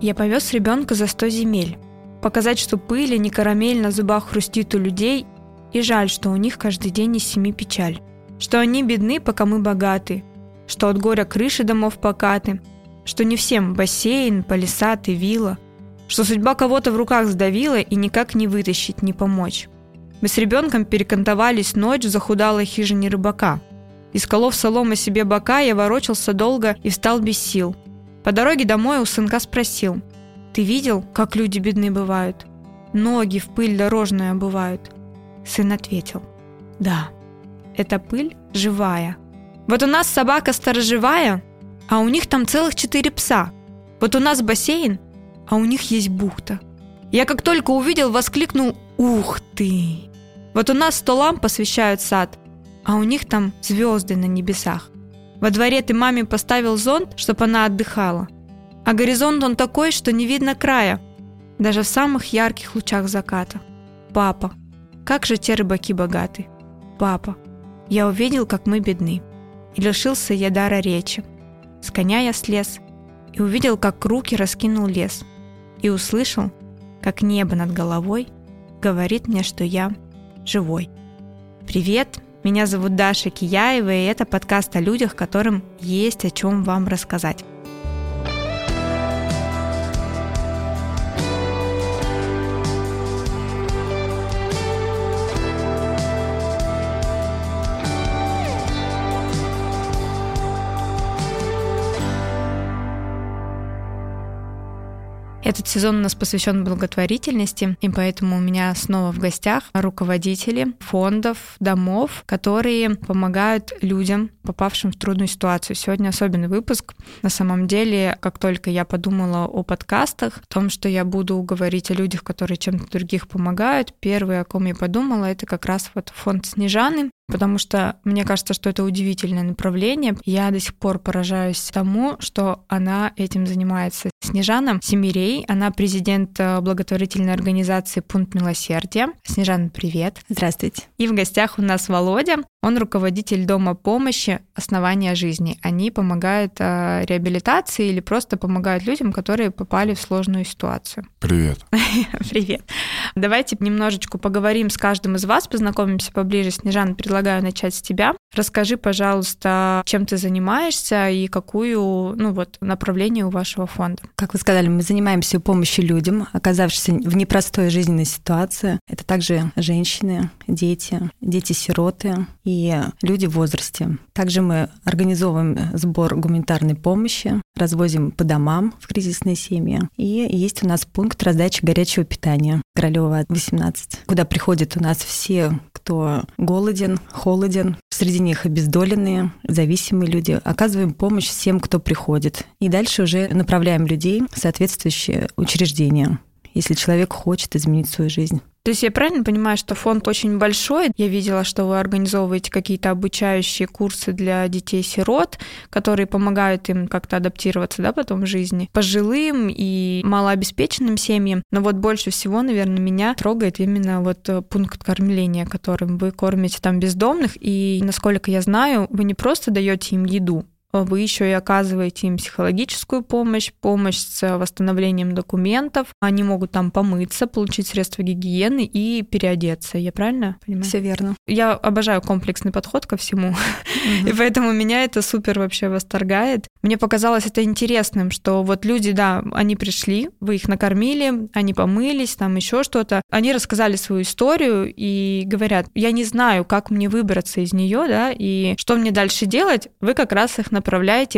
Я повез ребенка за сто земель. Показать, что пыль, а не карамель на зубах хрустит у людей, и жаль, что у них каждый день из семи печаль. Что они бедны, пока мы богаты, что от горя крыши домов покаты, что не всем бассейн, палисад и вилла, что судьба кого-то в руках сдавила и никак не вытащить, не помочь. Мы с ребенком перекантовались ночь в захудалой хижине рыбака. Из колов солома себе бока я ворочался долго и встал без сил. По дороге домой у сынка спросил, «Ты видел, как люди бедны бывают? Ноги в пыль дорожную обувают?» Сын ответил, «Да, эта пыль живая. Вот у нас собака сторожевая, а у них там целых четыре пса. Вот у нас бассейн, а у них есть бухта. Я как только увидел, воскликнул «Ух ты!» Вот у нас сто ламп освещают сад, а у них там звезды на небесах. Во дворе ты маме поставил зонт, чтобы она отдыхала. А горизонт он такой, что не видно края, даже в самых ярких лучах заката. Папа, как же те рыбаки богаты. Папа, я увидел, как мы бедны. И лишился я дара речи. С коня я слез и увидел, как руки раскинул лес. И услышал, как небо над головой говорит мне, что я живой. Привет, меня зовут Даша Кияева, и это подкаст о людях, которым есть о чем вам рассказать. Этот сезон у нас посвящен благотворительности, и поэтому у меня снова в гостях руководители фондов, домов, которые помогают людям, попавшим в трудную ситуацию. Сегодня особенный выпуск. На самом деле, как только я подумала о подкастах, о том, что я буду говорить о людях, которые чем-то других помогают, первое, о ком я подумала, это как раз вот фонд Снежаны, потому что мне кажется, что это удивительное направление. Я до сих пор поражаюсь тому, что она этим занимается. Снежана Семирей, она президент э, благотворительной организации «Пункт милосердия». Снежана, привет. Здравствуйте. И в гостях у нас Володя. Он руководитель Дома помощи «Основания жизни». Они помогают э, реабилитации или просто помогают людям, которые попали в сложную ситуацию. Привет. Привет. Давайте немножечко поговорим с каждым из вас, познакомимся поближе. Снежана, предлагаю начать с тебя. Расскажи, пожалуйста, чем ты занимаешься и какую, ну вот, направление у вашего фонда. Как вы сказали, мы занимаемся помощью людям, оказавшимся в непростой жизненной ситуации. Это также женщины, дети, дети-сироты и люди в возрасте. Также мы организовываем сбор гуманитарной помощи, развозим по домам в кризисные семьи. И есть у нас пункт раздачи горячего питания Королева 18, куда приходят у нас все, кто голоден, холоден, среди них обездоленные, зависимые люди. Оказываем помощь всем, кто приходит. И дальше уже направляем людей в соответствующие учреждения, если человек хочет изменить свою жизнь. То есть я правильно понимаю, что фонд очень большой? Я видела, что вы организовываете какие-то обучающие курсы для детей-сирот, которые помогают им как-то адаптироваться, да, потом в жизни, пожилым и малообеспеченным семьям. Но вот больше всего, наверное, меня трогает именно вот э, пункт кормления, которым вы кормите там бездомных. И, насколько я знаю, вы не просто даете им еду, вы еще и оказываете им психологическую помощь, помощь с восстановлением документов. Они могут там помыться, получить средства гигиены и переодеться. Я правильно понимаю? Все верно. Я обожаю комплексный подход ко всему, и поэтому меня это супер вообще восторгает. Мне показалось это интересным, что вот люди, да, они пришли, вы их накормили, они помылись, там еще что-то. Они рассказали свою историю и говорят, я не знаю, как мне выбраться из нее, да, и что мне дальше делать. Вы как раз их направляете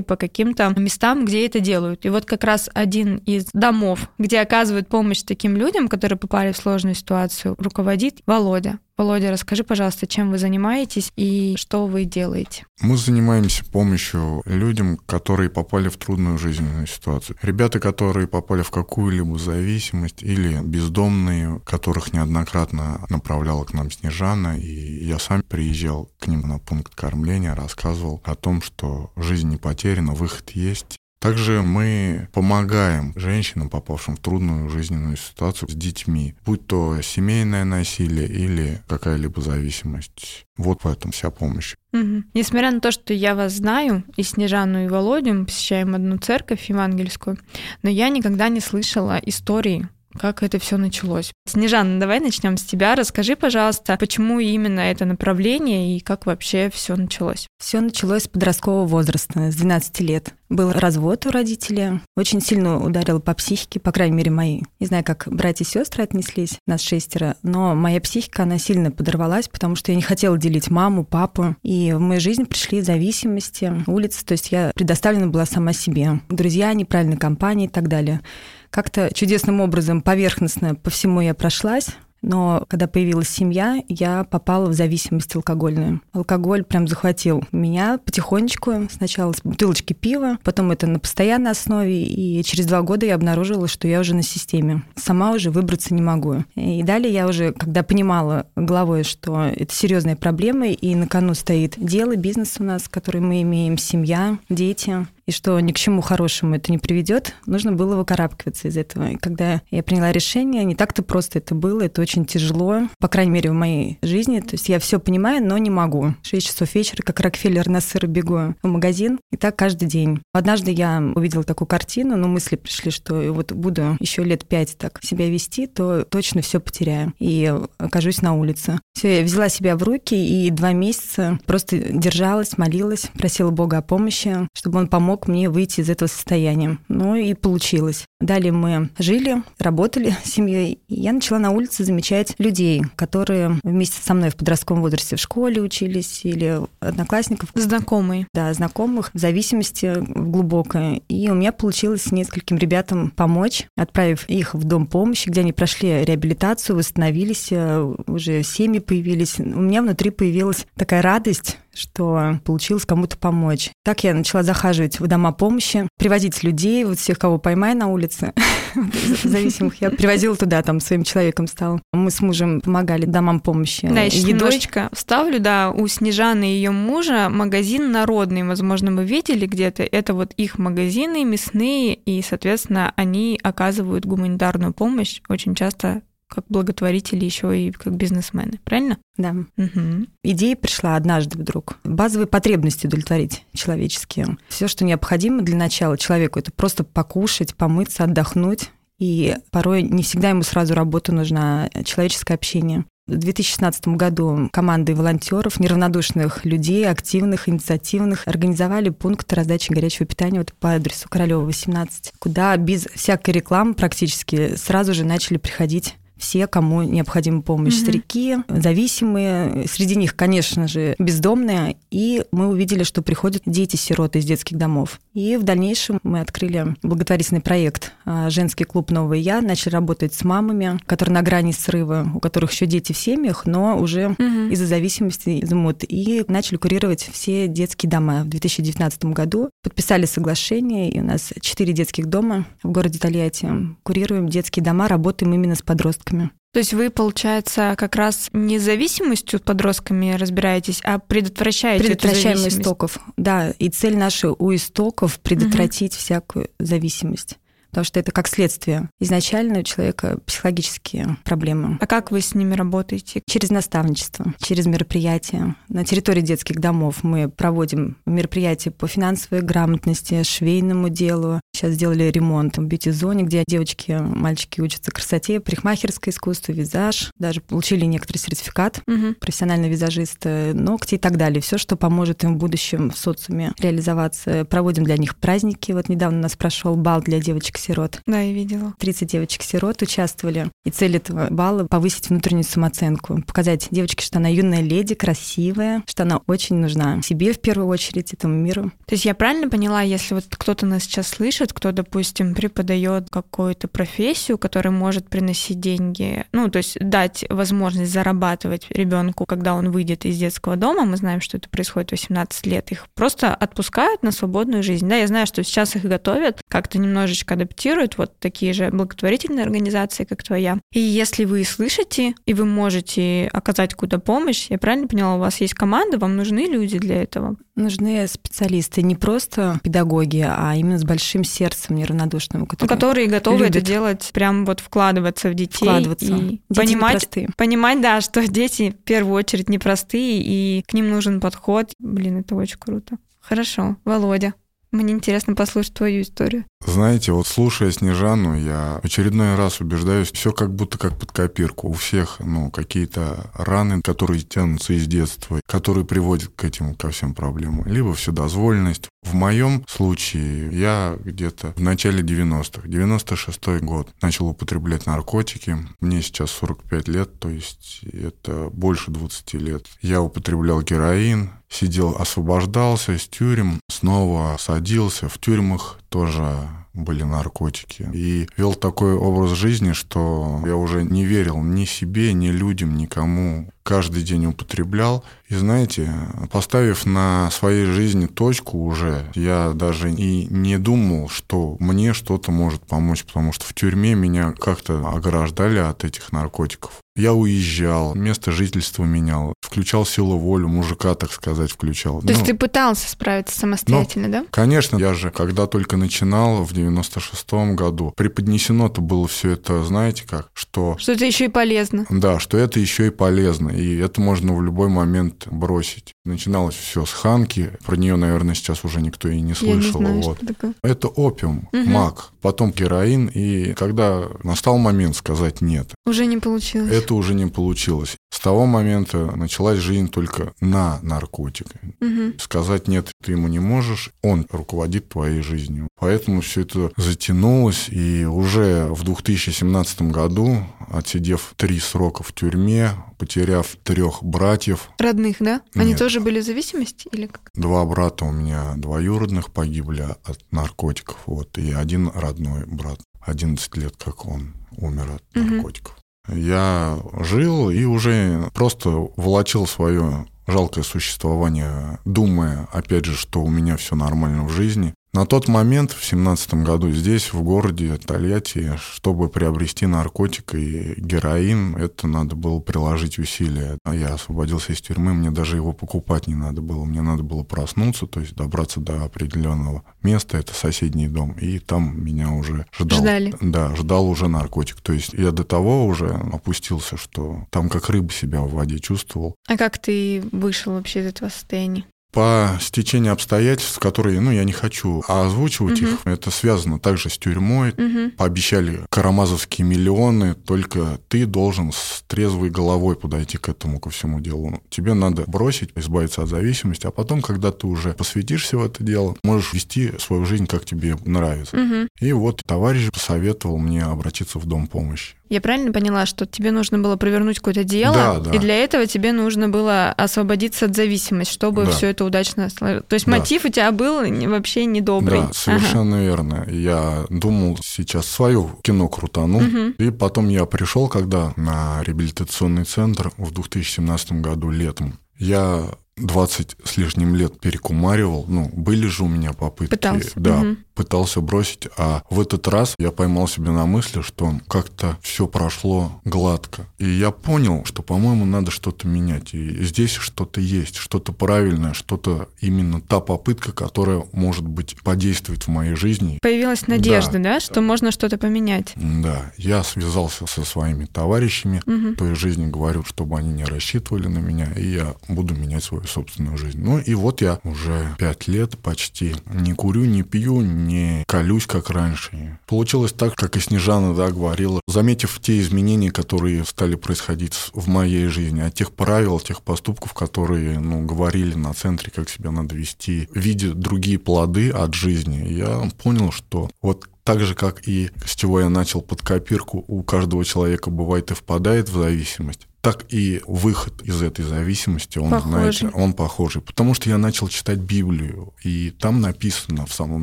по каким-то местам, где это делают. И вот как раз один из домов, где оказывают помощь таким людям, которые попали в сложную ситуацию, руководит Володя. Володя, расскажи, пожалуйста, чем вы занимаетесь и что вы делаете? Мы занимаемся помощью людям, которые попали в трудную жизненную ситуацию. Ребята, которые попали в какую-либо зависимость или бездомные, которых неоднократно направляла к нам Снежана, и я сам приезжал к ним на пункт кормления, рассказывал о том, что жизнь не потеряна, выход есть, Также мы помогаем женщинам, попавшим в трудную жизненную ситуацию с детьми, будь то семейное насилие или какая-либо зависимость. Вот в этом вся помощь. Угу. Несмотря на то, что я вас знаю, и Снежану, и Володю, мы посещаем одну церковь евангельскую, но я никогда не слышала истории как это все началось. Снежана, давай начнем с тебя. Расскажи, пожалуйста, почему именно это направление и как вообще все началось. Все началось с подросткового возраста, с 12 лет. Был развод у родителей, очень сильно ударил по психике, по крайней мере, мои. Не знаю, как братья и сестры отнеслись, нас шестеро, но моя психика, она сильно подорвалась, потому что я не хотела делить маму, папу, и в мою жизнь пришли зависимости, улицы, то есть я предоставлена была сама себе. Друзья, неправильной компании и так далее. Как-то чудесным образом, поверхностно по всему я прошлась, но когда появилась семья, я попала в зависимость алкогольную. Алкоголь прям захватил меня потихонечку. Сначала с бутылочки пива, потом это на постоянной основе, и через два года я обнаружила, что я уже на системе. Сама уже выбраться не могу. И далее я уже, когда понимала головой, что это серьезная проблема, и на кону стоит дело, бизнес у нас, который мы имеем, семья, дети, и что ни к чему хорошему это не приведет, нужно было выкарабкиваться из этого. И когда я приняла решение, не так-то просто это было, это очень тяжело, по крайней мере, в моей жизни. То есть я все понимаю, но не могу. 6 часов вечера, как Рокфеллер на сыр бегу в магазин, и так каждый день. Однажды я увидела такую картину, но мысли пришли, что вот буду еще лет пять так себя вести, то точно все потеряю и окажусь на улице. Все, я взяла себя в руки и два месяца просто держалась, молилась, просила Бога о помощи, чтобы он помог помог мне выйти из этого состояния. Ну и получилось. Далее мы жили, работали с семьей, и я начала на улице замечать людей, которые вместе со мной в подростковом возрасте в школе учились или одноклассников. Знакомые. Да, знакомых, в зависимости глубокой. И у меня получилось нескольким ребятам помочь, отправив их в дом помощи, где они прошли реабилитацию, восстановились, э, уже семьи появились. У меня внутри появилась такая радость, что получилось кому-то помочь. Так я начала захаживать в дома помощи, привозить людей, вот всех, кого поймаю на улице, зависимых, я привозила туда, там, своим человеком стал. Мы с мужем помогали домам помощи. Да, я немножечко вставлю, да, у Снежаны и ее мужа магазин народный, возможно, вы видели где-то, это вот их магазины мясные, и, соответственно, они оказывают гуманитарную помощь очень часто как благотворители еще и как бизнесмены, правильно? Да. Угу. Идея пришла однажды вдруг. Базовые потребности удовлетворить человеческие. Все, что необходимо для начала человеку, это просто покушать, помыться, отдохнуть. И порой не всегда ему сразу работа нужна, а человеческое общение. В 2016 году командой волонтеров, неравнодушных людей, активных, инициативных, организовали пункт раздачи горячего питания вот по адресу Королева 18, куда без всякой рекламы практически сразу же начали приходить все, кому необходима помощь. Угу. Старики, зависимые, среди них, конечно же, бездомные. И мы увидели, что приходят дети-сироты из детских домов. И в дальнейшем мы открыли благотворительный проект а, «Женский клуб «Новый я», начали работать с мамами, которые на грани срыва, у которых еще дети в семьях, но уже угу. из-за зависимости измут. И начали курировать все детские дома. В 2019 году подписали соглашение, и у нас четыре детских дома в городе Тольятти. Курируем детские дома, работаем именно с подростками подростками. То есть вы, получается, как раз не зависимостью подростками разбираетесь, а предотвращаете Предотвращаем истоков, да. И цель наша у истоков предотвратить угу. всякую зависимость потому что это как следствие. Изначально у человека психологические проблемы. А как вы с ними работаете? Через наставничество, через мероприятия. На территории детских домов мы проводим мероприятия по финансовой грамотности, швейному делу. Сейчас сделали ремонт в бьюти-зоне, где девочки, мальчики учатся красоте, парикмахерское искусство, визаж. Даже получили некоторый сертификат угу. профессиональный визажист, ногти и так далее. Все, что поможет им в будущем в социуме реализоваться. Проводим для них праздники. Вот недавно у нас прошел бал для девочек девочек-сирот. Да, я видела. 30 девочек-сирот участвовали. И цель этого балла — повысить внутреннюю самооценку, показать девочке, что она юная леди, красивая, что она очень нужна себе в первую очередь, этому миру. То есть я правильно поняла, если вот кто-то нас сейчас слышит, готовит, кто, допустим, преподает какую-то профессию, которая может приносить деньги, ну, то есть дать возможность зарабатывать ребенку, когда он выйдет из детского дома, мы знаем, что это происходит в 18 лет, их просто отпускают на свободную жизнь. Да, я знаю, что сейчас их готовят, как-то немножечко адаптируют, вот такие же благотворительные организации, как твоя. И если вы слышите, и вы можете оказать какую-то помощь, я правильно поняла, у вас есть команда, вам нужны люди для этого? Нужны специалисты, не просто педагоги, а именно с большим сердцем неравнодушным. Которые, которые готовы любят. это делать, прям вот вкладываться в детей. Вкладываться. И дети понимать, непростые. понимать, да, что дети в первую очередь непростые, и к ним нужен подход. Блин, это очень круто. Хорошо. Володя, мне интересно послушать твою историю. Знаете, вот слушая Снежану, я очередной раз убеждаюсь, все как будто как под копирку. У всех, ну, какие-то раны, которые тянутся из детства, которые приводят к этим, ко всем проблемам. Либо вседозволенность. В моем случае я где-то в начале 90-х, 96-й год, начал употреблять наркотики. Мне сейчас 45 лет, то есть это больше 20 лет. Я употреблял героин, сидел, освобождался из тюрем, снова садился в тюрьмах, тоже были наркотики. И вел такой образ жизни, что я уже не верил ни себе, ни людям, никому. Каждый день употреблял. И знаете, поставив на своей жизни точку уже, я даже и не думал, что мне что-то может помочь, потому что в тюрьме меня как-то ограждали от этих наркотиков. Я уезжал, место жительства менял, включал силу волю, мужика, так сказать, включал. То ну, есть ты пытался справиться самостоятельно, ну, да? Конечно, я же, когда только начинал в 96-м году, преподнесено-то было все это, знаете как, что... Что это еще и полезно. Да, что это еще и полезно, и это можно в любой момент бросить. Начиналось все с Ханки, про нее, наверное, сейчас уже никто и не слышал. Я не знаю, вот. Это опиум, угу. мак, потом героин, и когда настал момент сказать нет. Уже не получилось. Это уже не получилось. С того момента началась жизнь только на наркотиках. Угу. Сказать нет ты ему не можешь, он руководит твоей жизнью. Поэтому все это затянулось, и уже в 2017 году, отсидев три срока в тюрьме, потеряв трех братьев. Родных, да? Они Нет. тоже были в зависимости или как? Два брата у меня двоюродных погибли от наркотиков, вот, и один родной брат, 11 лет как он умер от угу. наркотиков. Я жил и уже просто волочил свое жалкое существование, думая, опять же, что у меня все нормально в жизни. На тот момент, в семнадцатом году, здесь, в городе Тольятти, чтобы приобрести наркотик и героин, это надо было приложить усилия. А я освободился из тюрьмы, мне даже его покупать не надо было. Мне надо было проснуться, то есть добраться до определенного места, это соседний дом, и там меня уже ждал. Ждали? Да, ждал уже наркотик. То есть я до того уже опустился, что там как рыба себя в воде чувствовал. А как ты вышел вообще из этого состояния? По стечению обстоятельств, которые, ну, я не хочу озвучивать угу. их, это связано также с тюрьмой. Угу. Пообещали карамазовские миллионы, только ты должен с трезвой головой подойти к этому, ко всему делу. Тебе надо бросить, избавиться от зависимости, а потом, когда ты уже посвятишься в это дело, можешь вести свою жизнь, как тебе нравится. Угу. И вот товарищ посоветовал мне обратиться в дом помощи. Я правильно поняла, что тебе нужно было провернуть какое-то дело, да, да. и для этого тебе нужно было освободиться от зависимости, чтобы да. все это удачно сложилось. То есть да. мотив у тебя был вообще недобрый. Да, совершенно ага. верно. Я думал сейчас свое кино крутану, угу. и потом я пришел, когда на реабилитационный центр в 2017 году летом. Я 20 с лишним лет перекумаривал. Ну, были же у меня попытки. Пытался. Да, угу. Пытался бросить. А в этот раз я поймал себя на мысли, что как-то все прошло гладко. И я понял, что, по-моему, надо что-то менять. И здесь что-то есть, что-то правильное, что-то именно та попытка, которая, может быть, подействует в моей жизни. Появилась надежда, да, да что можно что-то поменять. Да, я связался со своими товарищами угу. той жизни, говорю, чтобы они не рассчитывали на меня, и я буду менять свою собственную жизнь. Ну и вот я уже пять лет почти не курю, не пью, не колюсь, как раньше. Получилось так, как и Снежана да, говорила, заметив те изменения, которые стали происходить в моей жизни, от тех правил, тех поступков, которые ну, говорили на центре, как себя надо вести, видя другие плоды от жизни, я понял, что вот так же, как и с чего я начал под копирку, у каждого человека бывает и впадает в зависимость так и выход из этой зависимости, он, похожий. знаете, он похожий. Потому что я начал читать Библию, и там написано в самом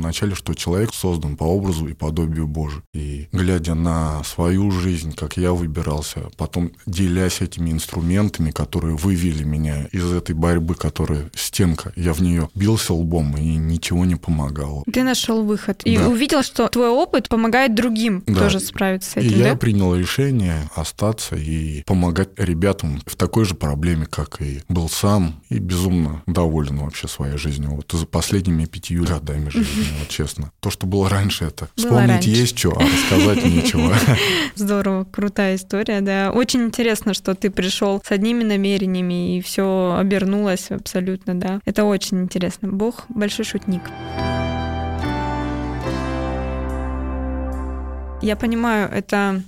начале, что человек создан по образу и подобию Божию. И глядя на свою жизнь, как я выбирался, потом делясь этими инструментами, которые вывели меня из этой борьбы, которая стенка, я в нее бился лбом, и ничего не помогало. Ты нашел выход. И да. увидел, что твой опыт помогает другим да. тоже справиться с этим, И да? я принял решение остаться и помогать ребятам в такой же проблеме, как и был сам, и безумно доволен вообще своей жизнью. Вот за последними пятью годами жизни, вот честно. То, что было раньше, это было вспомнить раньше. есть что, а рассказать нечего. Здорово, крутая история, да. Очень интересно, что ты пришел с одними намерениями, и все обернулось абсолютно, да. Это очень интересно. Бог большой шутник. Я понимаю, это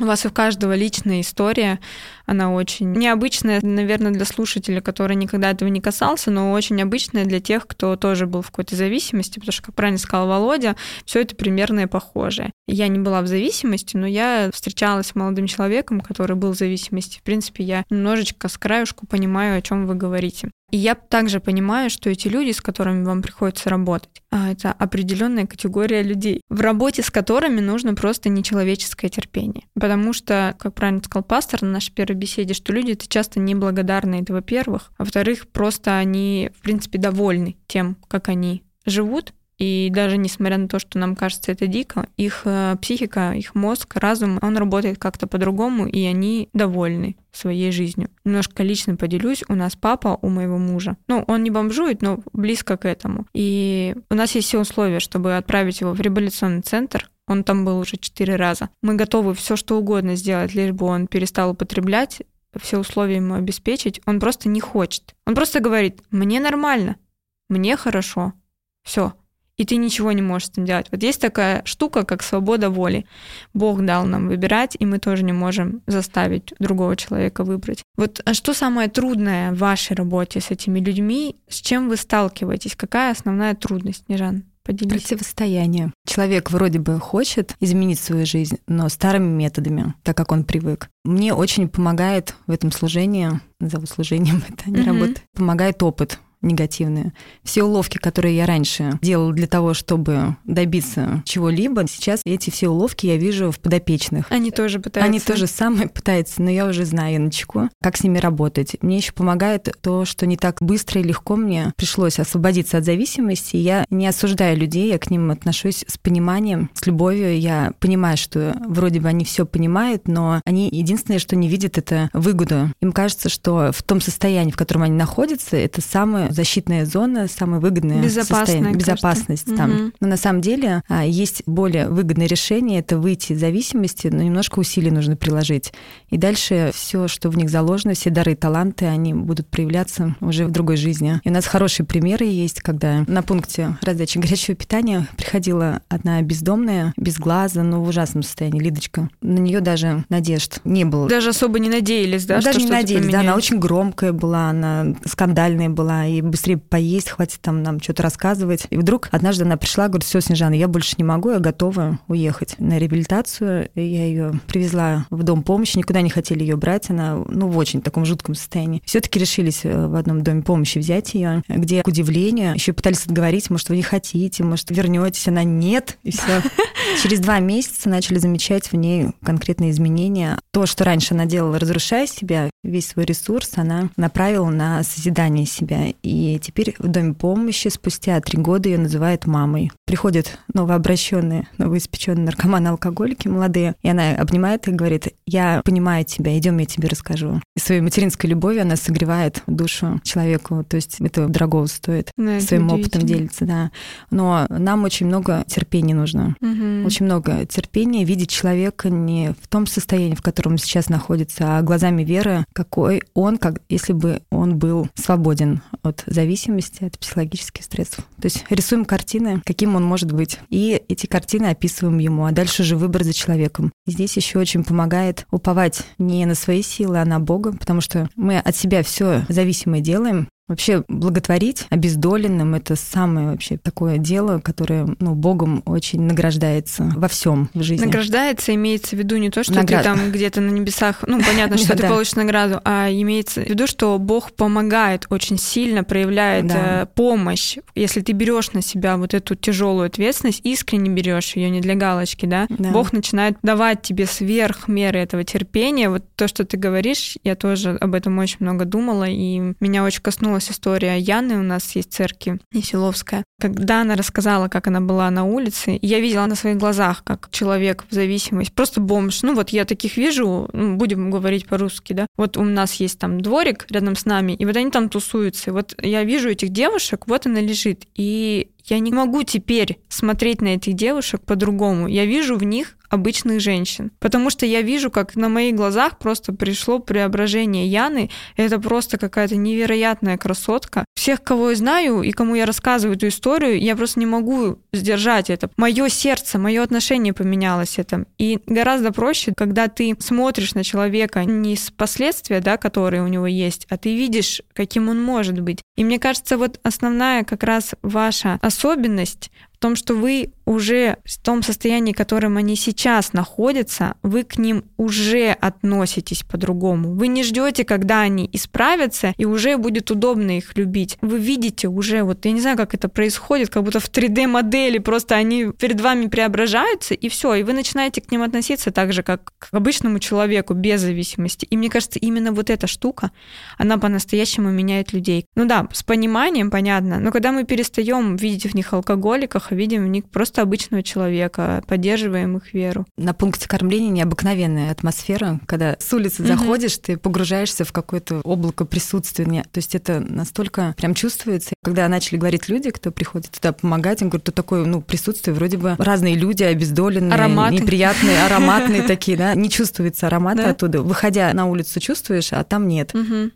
у вас у каждого личная история, она очень необычная, наверное, для слушателя, который никогда этого не касался, но очень обычная для тех, кто тоже был в какой-то зависимости, потому что, как правильно сказал Володя, все это примерно и похожее. Я не была в зависимости, но я встречалась с молодым человеком, который был в зависимости. В принципе, я немножечко с краюшку понимаю, о чем вы говорите. И я также понимаю, что эти люди, с которыми вам приходится работать, а, это определенная категория людей, в работе с которыми нужно просто нечеловеческое терпение. Потому что, как правильно сказал пастор на нашей первой беседе, что люди это часто неблагодарны, это во-первых. А во-вторых, просто они, в принципе, довольны тем, как они живут, и даже несмотря на то, что нам кажется это дико, их э, психика, их мозг, разум, он работает как-то по-другому, и они довольны своей жизнью. Немножко лично поделюсь, у нас папа у моего мужа. Ну, он не бомжует, но близко к этому. И у нас есть все условия, чтобы отправить его в реабилитационный центр, он там был уже четыре раза. Мы готовы все что угодно сделать, лишь бы он перестал употреблять, все условия ему обеспечить. Он просто не хочет. Он просто говорит, мне нормально, мне хорошо, все и ты ничего не можешь с этим делать. Вот есть такая штука, как свобода воли. Бог дал нам выбирать, и мы тоже не можем заставить другого человека выбрать. Вот а что самое трудное в вашей работе с этими людьми? С чем вы сталкиваетесь? Какая основная трудность, Нежан? Поделись. Противостояние. Человек вроде бы хочет изменить свою жизнь, но старыми методами, так как он привык. Мне очень помогает в этом служении, назову служением, это не mm-hmm. работает, помогает опыт негативные. Все уловки, которые я раньше делала для того, чтобы добиться чего-либо, сейчас эти все уловки я вижу в подопечных. Они тоже пытаются. Они тоже самое пытаются, но я уже знаю на чеку, как с ними работать. Мне еще помогает то, что не так быстро и легко мне пришлось освободиться от зависимости. Я не осуждаю людей, я к ним отношусь с пониманием, с любовью. Я понимаю, что вроде бы они все понимают, но они единственное, что не видят, это выгоду. Им кажется, что в том состоянии, в котором они находятся, это самое защитная зона, самая выгодная состояние, безопасность там. Угу. Но на самом деле а, есть более выгодное решение, это выйти из зависимости, но немножко усилий нужно приложить. И дальше все, что в них заложено, все дары и таланты, они будут проявляться уже в другой жизни. И у нас хорошие примеры есть, когда на пункте раздачи горячего питания приходила одна бездомная, без глаза, но в ужасном состоянии, Лидочка. На нее даже надежд не было. Даже особо не надеялись, да? Даже не надеялись, да, она очень громкая была, она скандальная была, и быстрее поесть, хватит там нам что-то рассказывать. И вдруг однажды она пришла, говорит, все, Снежана, я больше не могу, я готова уехать на реабилитацию. И я ее привезла в дом помощи, никуда не хотели ее брать, она ну, в очень таком жутком состоянии. Все-таки решились э, в одном доме помощи взять ее, где, к удивлению, еще пытались отговорить, может, вы не хотите, может, вернетесь, она нет, и все. Через два месяца начали замечать в ней конкретные изменения. То, что раньше она делала, разрушая себя, весь свой ресурс она направила на созидание себя. И теперь в Доме помощи спустя три года ее называют мамой. Приходят новообращенные, новоиспеченные наркоманы-алкоголики молодые, и она обнимает их и говорит, я понимаю тебя, идем, я тебе расскажу. И своей материнской любовью она согревает душу человеку, то есть это дорого стоит, да, своим опытом делится, да. Но нам очень много терпения нужно, угу. очень много терпения видеть человека не в том состоянии, в котором он сейчас находится, а глазами веры, какой он, как если бы он был свободен от зависимости, от психологических средств. То есть рисуем картины, каким он может быть. И эти картины описываем ему, а дальше уже выбор за человеком. И здесь еще очень помогает уповать не на свои силы, а на Бога, потому что мы от себя все зависимое делаем, Вообще благотворить обездоленным – это самое вообще такое дело, которое ну, Богом очень награждается во всем в жизни. Награждается, имеется в виду не то, что Наград... ты там где-то на небесах, ну, понятно, что ты получишь награду, а имеется в виду, что Бог помогает очень сильно, проявляет э, помощь. Если ты берешь на себя вот эту тяжелую ответственность, искренне берешь ее не для галочки, да, Бог начинает давать тебе сверх меры этого терпения. Вот то, что ты говоришь, я тоже об этом очень много думала, и меня очень коснулось вспомнилась история Яны, у нас есть церкви Неселовская. Когда она рассказала, как она была на улице, я видела на своих глазах, как человек в зависимости, просто бомж. Ну вот я таких вижу, ну, будем говорить по-русски, да. Вот у нас есть там дворик рядом с нами, и вот они там тусуются. Вот я вижу этих девушек, вот она лежит. И я не могу теперь смотреть на этих девушек по-другому. Я вижу в них обычных женщин. Потому что я вижу, как на моих глазах просто пришло преображение Яны. Это просто какая-то невероятная красотка. Всех, кого я знаю и кому я рассказываю эту историю, я просто не могу сдержать это. Мое сердце, мое отношение поменялось это. И гораздо проще, когда ты смотришь на человека не с последствия, да, которые у него есть, а ты видишь, каким он может быть. И мне кажется, вот основная как раз ваша особенность в том, что вы уже в том состоянии, в котором они сейчас находятся, вы к ним уже относитесь по-другому. Вы не ждете, когда они исправятся, и уже будет удобно их любить. Вы видите уже, вот я не знаю, как это происходит, как будто в 3D-модели, просто они перед вами преображаются, и все, и вы начинаете к ним относиться так же, как к обычному человеку, без зависимости. И мне кажется, именно вот эта штука, она по-настоящему меняет людей. Ну да, с пониманием, понятно, но когда мы перестаем видеть в них алкоголиков, а видим в них просто обычного человека, поддерживаем их веру. На пункте кормления необыкновенная атмосфера, когда с улицы угу. заходишь, ты погружаешься в какое-то облако присутствия. То есть это настолько прям чувствуется. Когда начали говорить люди, кто приходит туда помогать, им говорят, что такое ну, присутствие, вроде бы разные люди, обездоленные, Ароматы. неприятные, ароматные такие, да, не чувствуется аромата оттуда. Выходя на улицу, чувствуешь, а там нет.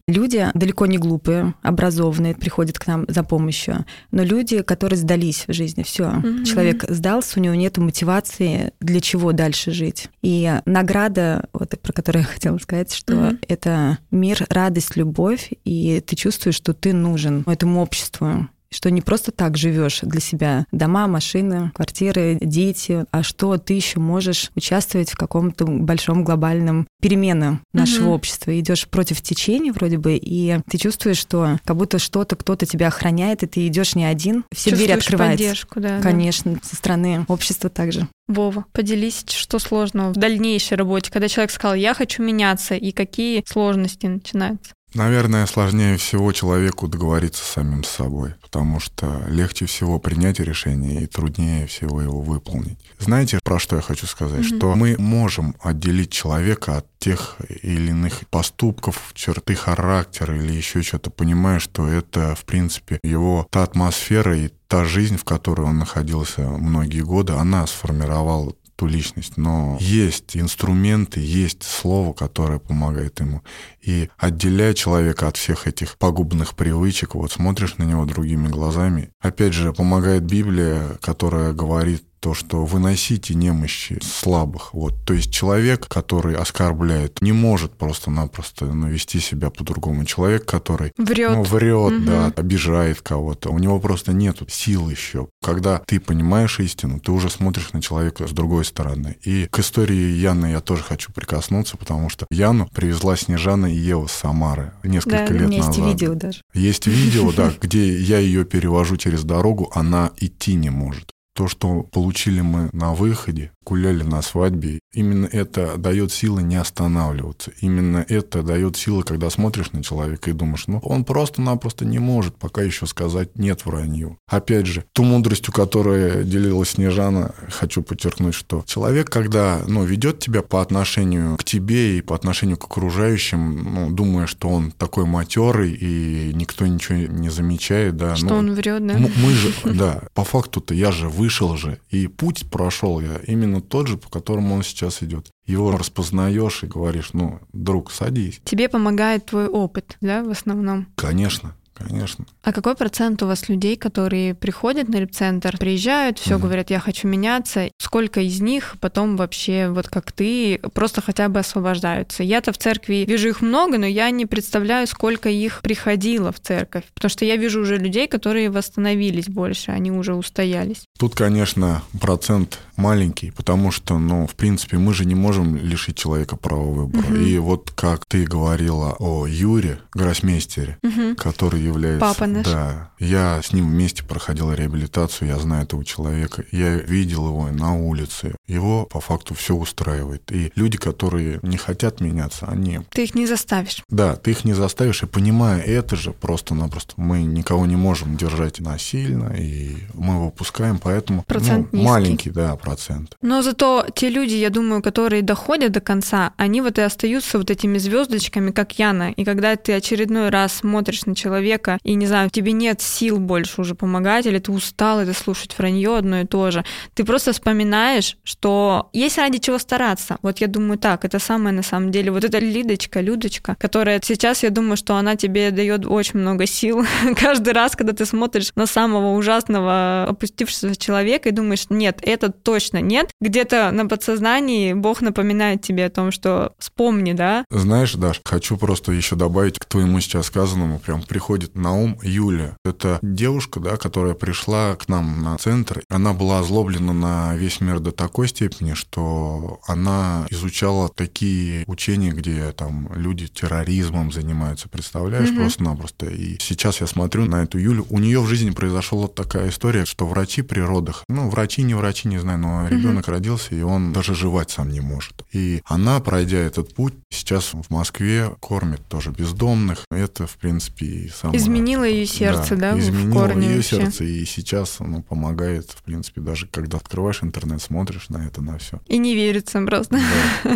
Люди далеко не глупые, образованные, приходят к нам за помощью, но люди, которые сдались в жизни, все, все. Угу. Человек сдался, у него нет мотивации, для чего дальше жить. И награда, вот про которую я хотела сказать, что угу. это мир, радость, любовь, и ты чувствуешь, что ты нужен этому обществу что не просто так живешь для себя дома, машины, квартиры, дети, а что ты еще можешь участвовать в каком-то большом глобальном перемене нашего угу. общества. Идешь против течения вроде бы, и ты чувствуешь, что как будто что-то, кто-то тебя охраняет, и ты идешь не один, все двери открываются. поддержку, да. Конечно, да. со стороны общества также. Вова, поделись, что сложного в дальнейшей работе, когда человек сказал, я хочу меняться, и какие сложности начинаются? Наверное, сложнее всего человеку договориться с самим собой, потому что легче всего принять решение и труднее всего его выполнить. Знаете, про что я хочу сказать? Mm-hmm. Что мы можем отделить человека от тех или иных поступков, черты характера или еще что-то, понимая, что это, в принципе, его та атмосфера и та жизнь, в которой он находился многие годы, она сформировала ту личность, но есть инструменты, есть слово, которое помогает ему. И отделяя человека от всех этих пагубных привычек, вот смотришь на него другими глазами. Опять же, помогает Библия, которая говорит то, что выносите немощи слабых. Вот. То есть человек, который оскорбляет, не может просто-напросто ну, вести себя по-другому. Человек, который врет, ну, врет угу. да, обижает кого-то, у него просто нет сил еще. Когда ты понимаешь истину, ты уже смотришь на человека с другой стороны. И к истории Яны я тоже хочу прикоснуться, потому что Яну привезла Снежана и Ева с Самары несколько да, лет назад. Есть видео даже. Есть видео, да, где я ее перевожу через дорогу, она идти не может. То, что получили мы на выходе, гуляли на свадьбе, именно это дает силы не останавливаться. Именно это дает силы, когда смотришь на человека и думаешь, ну, он просто-напросто не может пока еще сказать «нет» вранью. Опять же, ту мудростью, которая делилась Снежана, хочу подчеркнуть, что человек, когда ну, ведет тебя по отношению к тебе и по отношению к окружающим, ну, думая, что он такой матерый и никто ничего не замечает, да. Что ну, он врет, да? Мы же, да, по факту-то я же вышел же, и путь прошел я именно тот же, по которому он сейчас идет. Его распознаешь и говоришь, ну, друг, садись. Тебе помогает твой опыт, да, в основном? Конечно. Конечно. А какой процент у вас людей, которые приходят на репцентр, приезжают, все Мгм. говорят, я хочу меняться? Сколько из них потом вообще, вот как ты, просто хотя бы освобождаются? Я-то в церкви вижу их много, но я не представляю, сколько их приходило в церковь. Потому что я вижу уже людей, которые восстановились больше, они уже устоялись. Тут, конечно, процент маленький, потому что, ну, в принципе, мы же не можем лишить человека права выбора. Мгм. И вот как ты говорила о Юре, гроссмейстере, Мгм. который является... Папа наш. Да. Я с ним вместе проходил реабилитацию, я знаю этого человека. Я видел его на улице. Его по факту все устраивает. И люди, которые не хотят меняться, они... Ты их не заставишь. Да, ты их не заставишь, и понимая это же, просто-напросто мы никого не можем держать насильно, и мы выпускаем, поэтому Процент ну, низкий. маленький, да, процент. Но зато те люди, я думаю, которые доходят до конца, они вот и остаются вот этими звездочками, как Яна. И когда ты очередной раз смотришь на человека, и не знаю, тебе нет сил больше уже помогать, или ты устал это слушать вранье одно и то же, ты просто вспоминаешь, что есть ради чего стараться. Вот я думаю так, это самое на самом деле. Вот эта Лидочка, Людочка, которая сейчас, я думаю, что она тебе дает очень много сил каждый раз, когда ты смотришь на самого ужасного опустившегося человека и думаешь, нет, это точно нет. Где-то на подсознании Бог напоминает тебе о том, что вспомни, да, Знаешь, Даш, хочу просто еще добавить к твоему сейчас сказанному, прям приходит на ум Юля. Это девушка, да, которая пришла к нам на центр. Она была озлоблена на весь мир до такой степени, что она изучала такие учения, где там люди терроризмом занимаются, представляешь, Мгм. просто-напросто. И сейчас я смотрю на эту Юлю. У нее в жизни произошла такая история, что врачи при родах, ну, врачи, не врачи, не знаю, но ребенок родился, и он даже жевать сам не может. И она, пройдя этот путь, сейчас в Москве кормит тоже бездомных. Это, в принципе, и самое... Изменило её сердце, да, в изменило корне ее вообще? сердце, и сейчас оно помогает, в принципе, даже когда открываешь интернет, смотришь на это, на все. и не верится просто.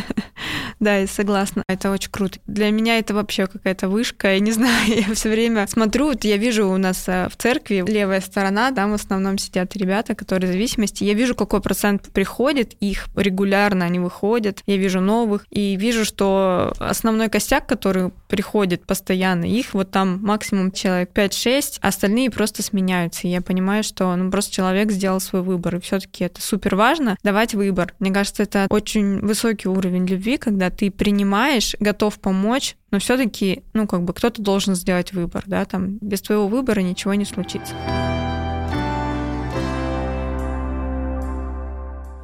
Да, я согласна. Это очень круто. Для меня это вообще какая-то вышка. Я не знаю, я все время смотрю, вот я вижу у нас э, в церкви левая сторона, там в основном сидят ребята, которые в зависимости. Я вижу, какой процент приходит, их регулярно они выходят. Я вижу новых. И вижу, что основной костяк, который приходит постоянно, их вот там максимум человек 5-6, остальные просто сменяются. И я понимаю, что ну, просто человек сделал свой выбор. И все-таки это супер важно давать выбор. Мне кажется, это очень высокий уровень любви, когда ты принимаешь, готов помочь, но все-таки, ну, как бы кто-то должен сделать выбор, да, там без твоего выбора ничего не случится.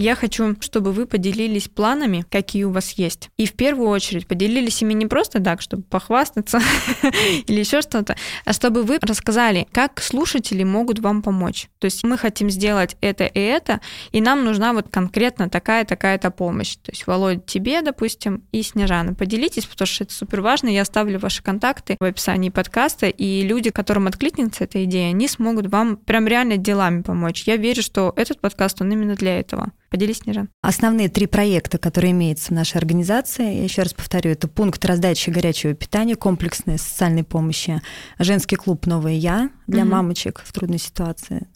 Я хочу, чтобы вы поделились планами, какие у вас есть. И в первую очередь поделились ими не просто так, чтобы похвастаться или еще что-то, а чтобы вы рассказали, как слушатели могут вам помочь. То есть мы хотим сделать это и это, и нам нужна вот конкретно такая-такая-то помощь. То есть, Володя, тебе, допустим, и Снежана. Поделитесь, потому что это супер важно. Я оставлю ваши контакты в описании подкаста, и люди, которым откликнется эта идея, они смогут вам прям реально делами помочь. Я верю, что этот подкаст, он именно для этого. Поделись, Снежан. Основные три проекта, которые имеются в нашей организации, я еще раз повторю, это пункт раздачи горячего питания, комплексной социальной помощи, женский клуб «Новое Я» для Мгм. мамочек в трудной ситуации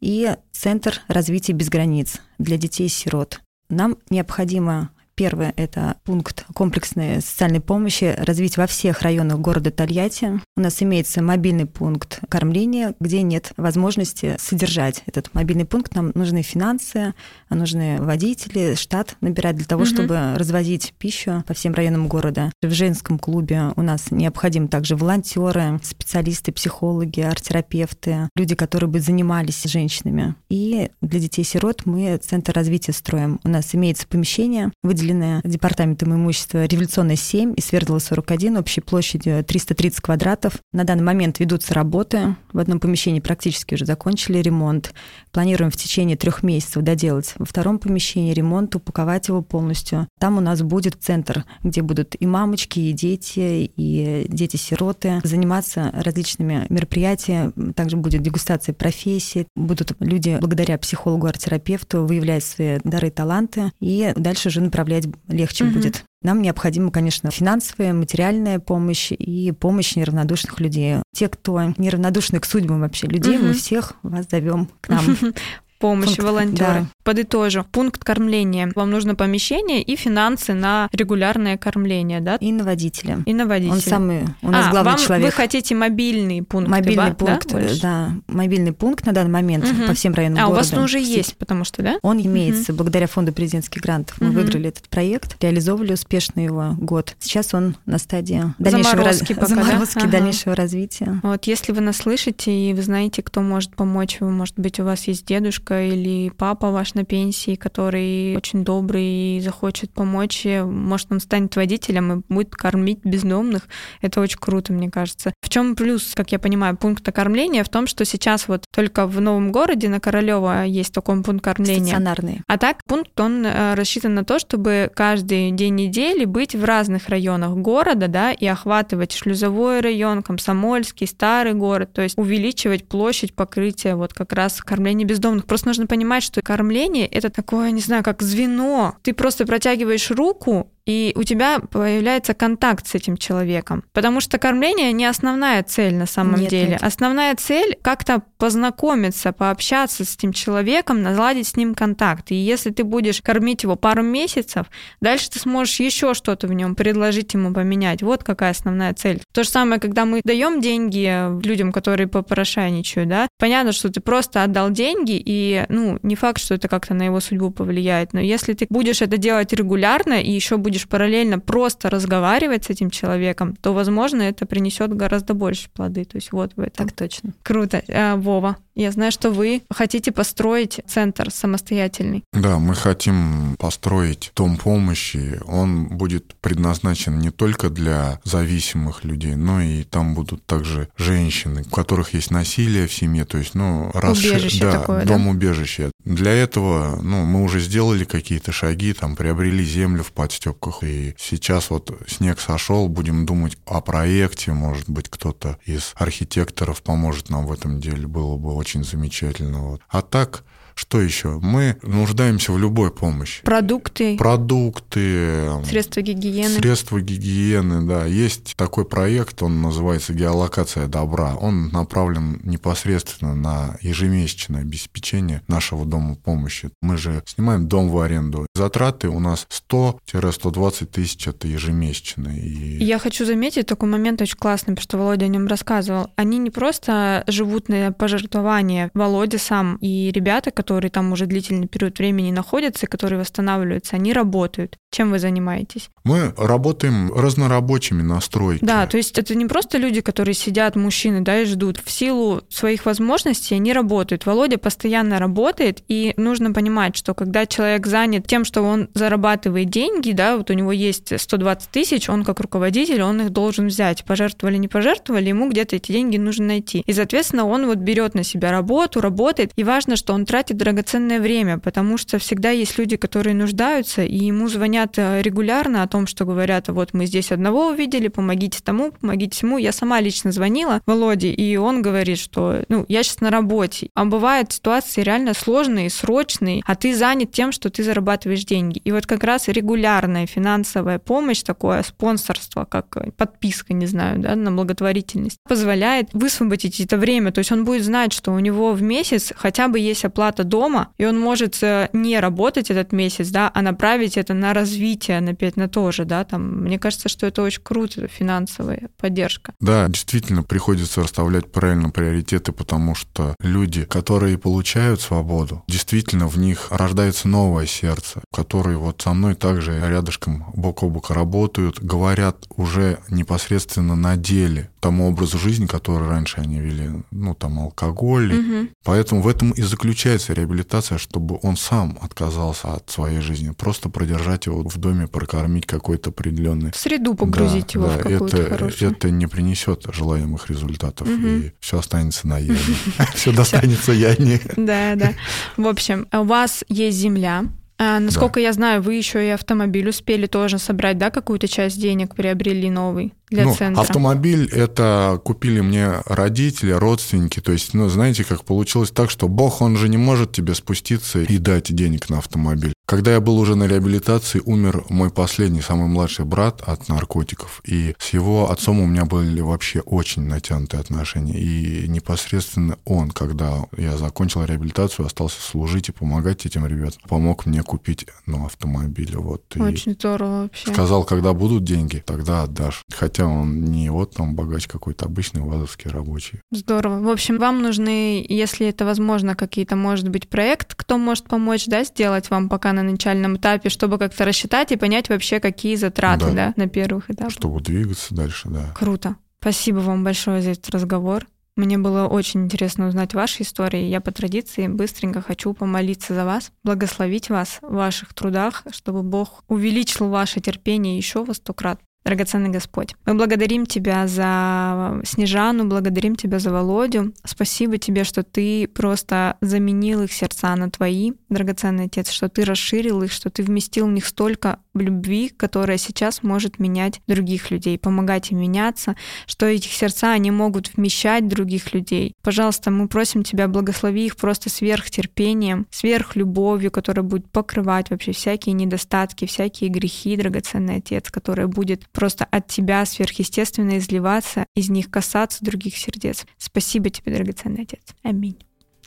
и Центр развития без границ для детей-сирот. Нам необходимо Первое – это пункт комплексной социальной помощи развить во всех районах города Тольятти. У нас имеется мобильный пункт кормления, где нет возможности содержать этот мобильный пункт. Нам нужны финансы, нужны водители, штат набирать для того, Мгм. чтобы развозить пищу по всем районам города. В женском клубе у нас необходимы также волонтеры, специалисты, психологи, арт-терапевты, люди, которые бы занимались женщинами. И для детей-сирот мы Центр развития строим. У нас имеется помещение, выделенное департаментом имущества Революционная 7 и Свердлова 41, общей площадью 330 квадратов. На данный момент ведутся работы. В одном помещении практически уже закончили ремонт. Планируем в течение трех месяцев доделать во втором помещении ремонт, упаковать его полностью. Там у нас будет центр, где будут и мамочки, и дети, и дети-сироты заниматься различными мероприятиями. Также будет дегустация профессий. Будут люди благодаря психологу, арт-терапевту выявлять свои дары и таланты. И дальше уже направлять легче Мгм. будет. Нам необходима, конечно, финансовая, материальная помощь и помощь неравнодушных людей. Те, кто неравнодушны к судьбам вообще людей, Мгм. мы всех вас зовем к нам. помощи, Пункт, волонтеры. да. Подытожу. Пункт кормления. Вам нужно помещение и финансы на регулярное кормление, да? И на водителя. И на водителя. Он самый у нас а, главный вам, человек. Вы хотите мобильный пункт? Мобильный да, пункт, да, да, мобильный пункт на данный момент Мгм. по всем районам А, у города. вас он уже сети. есть, потому что, да? Он имеется благодаря фонду президентских грантов. Мы Мгм. выиграли этот проект, реализовывали успешно его год. Сейчас он на стадии дальнейшего, раз- пока, да? заморозки Ага. дальнейшего развития. Вот если вы нас слышите и вы знаете, кто может помочь, может быть, у вас есть дедушка или папа ваш на пенсии, который очень добрый и захочет помочь, и, может, он станет водителем и будет кормить бездомных. Это очень круто, мне кажется. В чем плюс, как я понимаю, пункта кормления? В том, что сейчас вот только в новом городе на Королева есть такой пункт кормления. Стационарные. А так пункт, он э, рассчитан на то, чтобы каждый день недели быть в разных районах города, да, и охватывать шлюзовой район, Комсомольский, старый город, то есть увеличивать площадь покрытия вот как раз кормления бездомных. Просто нужно понимать, что кормление — это такое, не знаю, как звено. Ты просто протягиваешь руку, и у тебя появляется контакт с этим человеком. Потому что кормление не основная цель на самом Нет, деле. нет. Основная цель как-то познакомиться, пообщаться с этим человеком, наладить с ним контакт. И если ты будешь кормить его пару месяцев, дальше ты сможешь еще что-то в нем предложить ему поменять. Вот какая основная цель. То же самое, когда мы даем деньги людям, которые попрошайничают, да, понятно, что ты просто отдал деньги, и, ну, не факт, что это как-то на его судьбу повлияет, но если ты будешь это делать регулярно и еще будешь параллельно просто разговаривать с этим человеком, то, возможно, это принесет гораздо больше плоды. То есть вот в этом. Так точно. Круто. А, Вова, я знаю, что вы хотите построить центр самостоятельный. Да, мы хотим построить дом помощи. Он будет предназначен не только для зависимых людей, но и там будут также женщины, у которых есть насилие в семье, то есть, ну, Убежище да, такое, да? дом убежище. Для этого, ну, мы уже сделали какие-то шаги, там, приобрели землю в подстепках, и сейчас вот снег сошел, будем думать о проекте, может быть, кто-то из архитекторов поможет нам в этом деле, было бы очень замечательно. Вот. А так, что еще? Мы нуждаемся в любой помощи. Продукты, Продукты, средства гигиены. Средства гигиены, да. Есть такой проект, он называется «Геолокация добра». Он направлен непосредственно на ежемесячное обеспечение нашего дома помощи. Мы же снимаем дом в аренду. Затраты у нас 100-120 тысяч, это ежемесячно. И... Я хочу заметить такой момент очень классный, потому что Володя о нем рассказывал. Они не просто живут на пожертвования. Володя сам и ребята, которые там уже длительный период времени находятся которые восстанавливаются, они работают. Чем вы занимаетесь? Мы работаем разнорабочими на стройке. Да, то есть это не просто люди, которые сидят, мужчины, да, и ждут. В силу своих возможностей они работают. Володя постоянно работает, и нужно понимать, что когда человек занят тем, что он зарабатывает деньги, да, вот у него есть 120 тысяч, он как руководитель, он их должен взять. Пожертвовали, не пожертвовали, ему где-то эти деньги нужно найти. И, соответственно, он вот берет на себя работу, работает, и важно, что он тратит драгоценное время, потому что всегда есть люди, которые нуждаются, и ему звонят э, регулярно о том, что говорят, вот мы здесь одного увидели, помогите тому, помогите ему. Я сама лично звонила Володе, и он говорит, что ну, я сейчас на работе. А бывают ситуации реально сложные, срочные, а ты занят тем, что ты зарабатываешь деньги. И вот как раз регулярная финансовая помощь, такое спонсорство, как э, подписка, не знаю, да, на благотворительность, позволяет высвободить это время. То есть он будет знать, что у него в месяц хотя бы есть оплата дома, и он может э, не работать этот месяц, да, а направить это на развитие, опять на то же, да, там, мне кажется, что это очень круто, финансовая поддержка. Да, действительно, приходится расставлять правильно приоритеты, потому что люди, которые получают свободу, действительно в них рождается новое сердце, которые вот со мной также рядышком бок о бок работают, говорят уже непосредственно на деле тому образу жизни, который раньше они вели, ну, там, алкоголь. Мгм. Поэтому в этом и заключается реабилитация, чтобы он сам отказался от своей жизни. Просто продержать его в доме, прокормить какой-то определенный В среду погрузить да, его да, в какую-то это, хорошую. это не принесет желаемых результатов, Мгм. и все останется на Яне. Все достанется Яне. Да, да. В общем, у вас есть земля. А, насколько я знаю, вы еще и автомобиль успели тоже собрать, да, какую-то часть денег приобрели новый для Ну, центра. автомобиль это купили мне родители, родственники. То есть, ну, знаете, как получилось так, что Бог, он же не может тебе спуститься и дать денег на автомобиль. Когда я был уже на реабилитации, умер мой последний, самый младший брат от наркотиков. И с его отцом у меня были вообще очень натянутые отношения. И непосредственно он, когда я закончил реабилитацию, остался служить и помогать этим ребятам, помог мне купить ну, автомобиль. Вот. Очень здорово вообще. Сказал, когда будут деньги, тогда отдашь. Хотя он не вот там богач какой-то обычный вазовский рабочий. Здорово. В общем, вам нужны, если это возможно, какие-то, может быть, проект, кто может помочь, да, сделать вам пока на начальном этапе, чтобы как-то рассчитать и понять вообще, какие затраты, да, да на первых этапах. Чтобы двигаться дальше, да. Круто. Спасибо вам большое за этот разговор. Мне было очень интересно узнать ваши истории. Я по традиции быстренько хочу помолиться за вас, благословить вас в ваших трудах, чтобы Бог увеличил ваше терпение еще во сто крат. Драгоценный Господь, мы благодарим Тебя за Снежану, благодарим Тебя за Володю. Спасибо Тебе, что Ты просто заменил их сердца на Твои, драгоценный Отец, что Ты расширил их, что Ты вместил в них столько любви, которая сейчас может менять других людей, помогать им меняться, что этих сердца они могут вмещать других людей. Пожалуйста, мы просим Тебя, благослови их просто сверхтерпением, сверхлюбовью, которая будет покрывать вообще всякие недостатки, всякие грехи, драгоценный Отец, которая будет просто от Тебя сверхъестественно изливаться, из них касаться других сердец. Спасибо Тебе, драгоценный Отец. Аминь.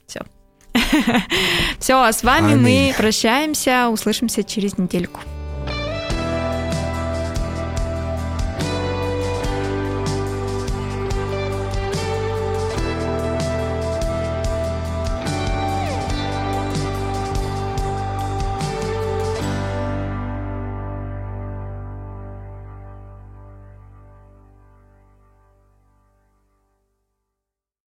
Все. Все, а с вами Аминь. мы прощаемся, услышимся через недельку.